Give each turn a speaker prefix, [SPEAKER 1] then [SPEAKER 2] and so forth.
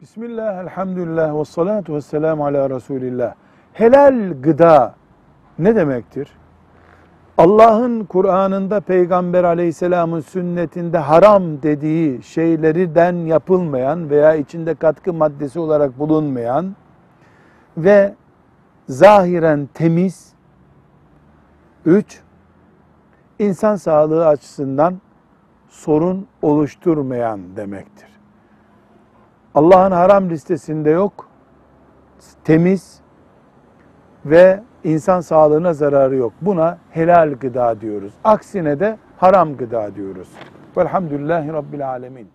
[SPEAKER 1] Bismillah, elhamdülillah, ve salatu ve selamu ala Resulillah. Helal gıda ne demektir? Allah'ın Kur'an'ında Peygamber aleyhisselamın sünnetinde haram dediği şeylerden yapılmayan veya içinde katkı maddesi olarak bulunmayan ve zahiren temiz, üç, insan sağlığı açısından sorun oluşturmayan demektir. Allah'ın haram listesinde yok, temiz ve insan sağlığına zararı yok. Buna helal gıda diyoruz. Aksine de haram gıda diyoruz. Velhamdülillahi Rabbil Alemin.